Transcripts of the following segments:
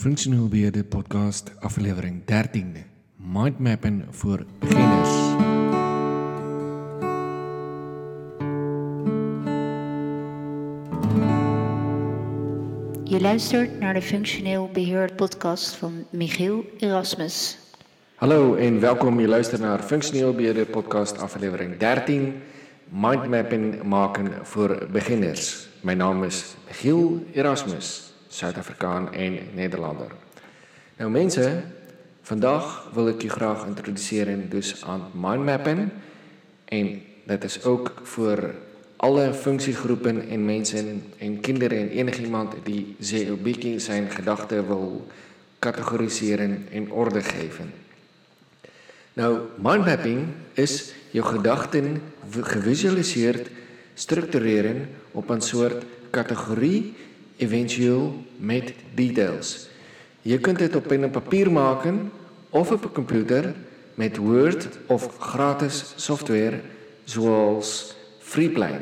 Functioneel Beheerde Podcast, aflevering 13. Mindmappen voor beginners. Je luistert naar de Functioneel Beheerd podcast van Michiel Erasmus. Hallo en welkom. Je luistert naar Functioneel Beheerde Podcast, aflevering 13. Mindmappen maken voor beginners. Mijn naam is Michiel Erasmus. Suid-Afrikaan en Nederlander. Nou mense, vandag wil ek u graag introduseer en dus aan mind mapping en dit is ook vir alle funksiegroepe en mense en, en kinders en enigiemand die sê 'n bietjie sy gedagte wil kategoriseer en, en orde gee. Nou mind mapping is jou gedagten gevisualiseer, struktureer op 'n soort kategorie eventueel met details. Je kunt dit op pen en papier maken of op een computer met Word of gratis software zoals Freeplane.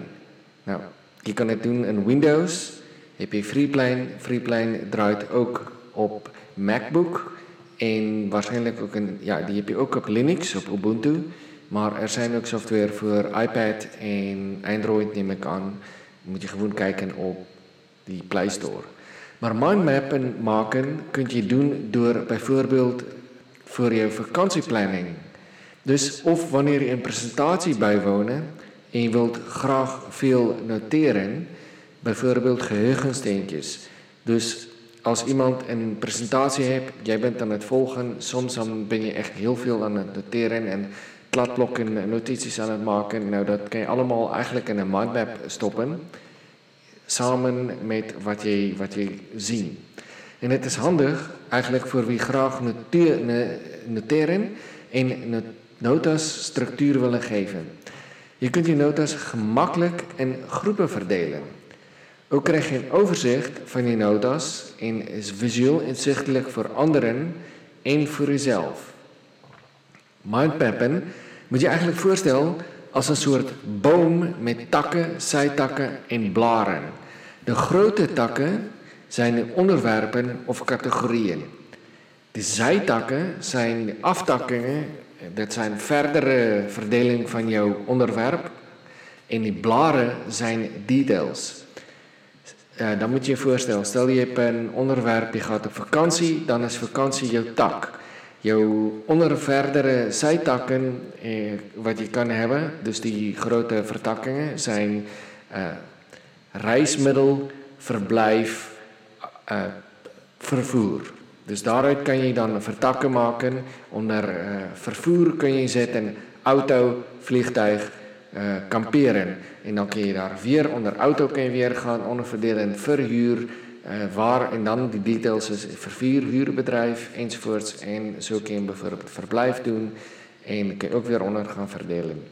Nou, je kan het doen in Windows. Heb je Freeplane. Freeplane draait ook op MacBook en waarschijnlijk ook een, ja, die heb je ook op Linux, op Ubuntu. Maar er zijn ook software voor iPad en Android neem ik aan. Moet je gewoon kijken op die Play Store. Maar mindmappen maken kun je doen door bijvoorbeeld voor je vakantieplanning. Dus of wanneer je een presentatie bijwonen en je wilt graag veel noteren, bijvoorbeeld geheugensteentjes. Dus als iemand een presentatie hebt, jij bent aan het volgen, soms dan ben je echt heel veel aan het noteren en kladblokken en notities aan het maken. Nou, dat kan je allemaal eigenlijk in een mindmap stoppen samen met wat je, wat ziet. En het is handig eigenlijk voor wie graag noteren en notas structuur willen geven. Je kunt je notas gemakkelijk in groepen verdelen. Ook krijg je een overzicht van je notas en is visueel inzichtelijk voor anderen en voor jezelf. Mindmappen moet je eigenlijk voorstellen als een soort boom met takken, zijtakken en blaren. De grote takken zijn onderwerpen of categorieën. De zijtakken zijn aftakkingen, dat zijn verdere verdeling van jouw onderwerp. En die blaren zijn details. Dan moet je je voorstellen, stel je hebt een onderwerp, je gaat op vakantie, dan is vakantie jouw tak. Jouw onder verdere zijtakken eh, wat je kan hebben, dus die grote vertakkingen, zijn uh, reismiddel, verblijf, uh, vervoer. Dus daaruit kan je dan vertakken maken. Onder uh, vervoer kun je zetten auto, vliegtuig, uh, kamperen. En dan kun je daar weer onder auto kun je weer gaan onderverdelen verhuur. Uh, waar en dan die details is vervoer, huurbedrijf enzovoorts. En zo kun je bijvoorbeeld verblijf doen. En kun je ook weer onder gaan verdelen.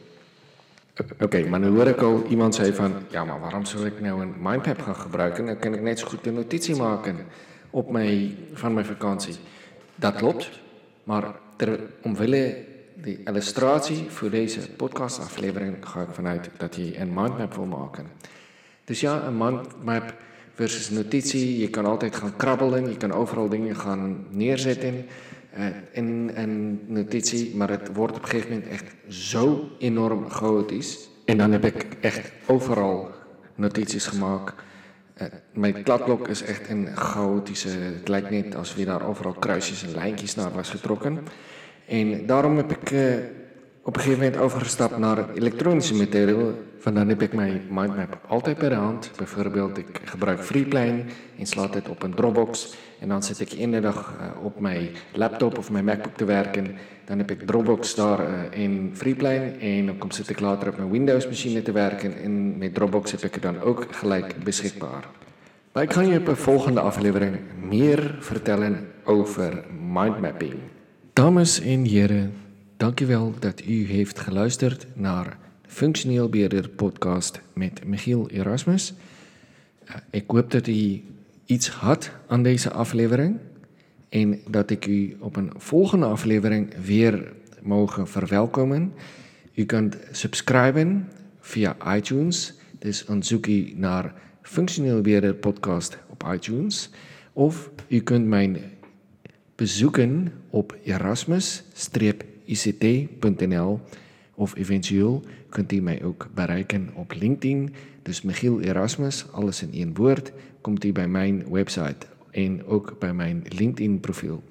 Oké, maar nu hoor ik al iemand zei van, ja, maar waarom zou ik nou een mindmap gaan gebruiken? Dan kan ik net zo goed een notitie maken op mijn, van mijn vakantie. Dat klopt, maar ter, omwille de illustratie voor deze podcastaflevering ga ik vanuit dat je een mindmap wil maken. Dus ja, een mindmap versus notitie, je kan altijd gaan krabbelen, je kan overal dingen gaan neerzetten in eh, een notitie, maar het wordt op een gegeven moment echt zo enorm chaotisch. En dan heb ik echt overal notities gemaakt. Uh, mijn kladblok is echt een chaotische. Het lijkt niet als we daar overal kruisjes en lijntjes naar was getrokken. En daarom heb ik uh, op een gegeven moment overgestapt naar elektronische Vandaar heb ik mijn mindmap altijd bij de hand. Bijvoorbeeld, ik gebruik Freeplane slaat het op een Dropbox. En dan zit ik in de dag uh, op mijn laptop of mijn MacBook te werken. Dan heb ik Dropbox daar uh, in Freeplane. En dan zit ik later op mijn Windows machine te werken. En met Dropbox heb ik het dan ook gelijk beschikbaar. Maar ik ga je op de volgende aflevering meer vertellen over mindmapping. Dames en heren, dankjewel dat u heeft geluisterd naar Functioneel Beheerder podcast met Michiel Erasmus. Uh, ik hoop dat u iets had aan deze aflevering en dat ik u op een volgende aflevering weer mogen verwelkomen. U kunt subscriben via iTunes, dus dan zoek u naar Functioneel Beheerder podcast op iTunes of u kunt mijn besoeken op erasmus-ict.nl of eventueel kunt u my ook bereiken op LinkedIn. Dis Michiel Erasmus, alles in een woord. Komt u by my webwerf en ook by my LinkedIn profiel.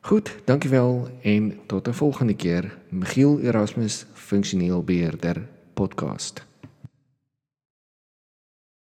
Goed, dankjewel en tot 'n volgende keer. Michiel Erasmus, funksioneel beheerder podcast.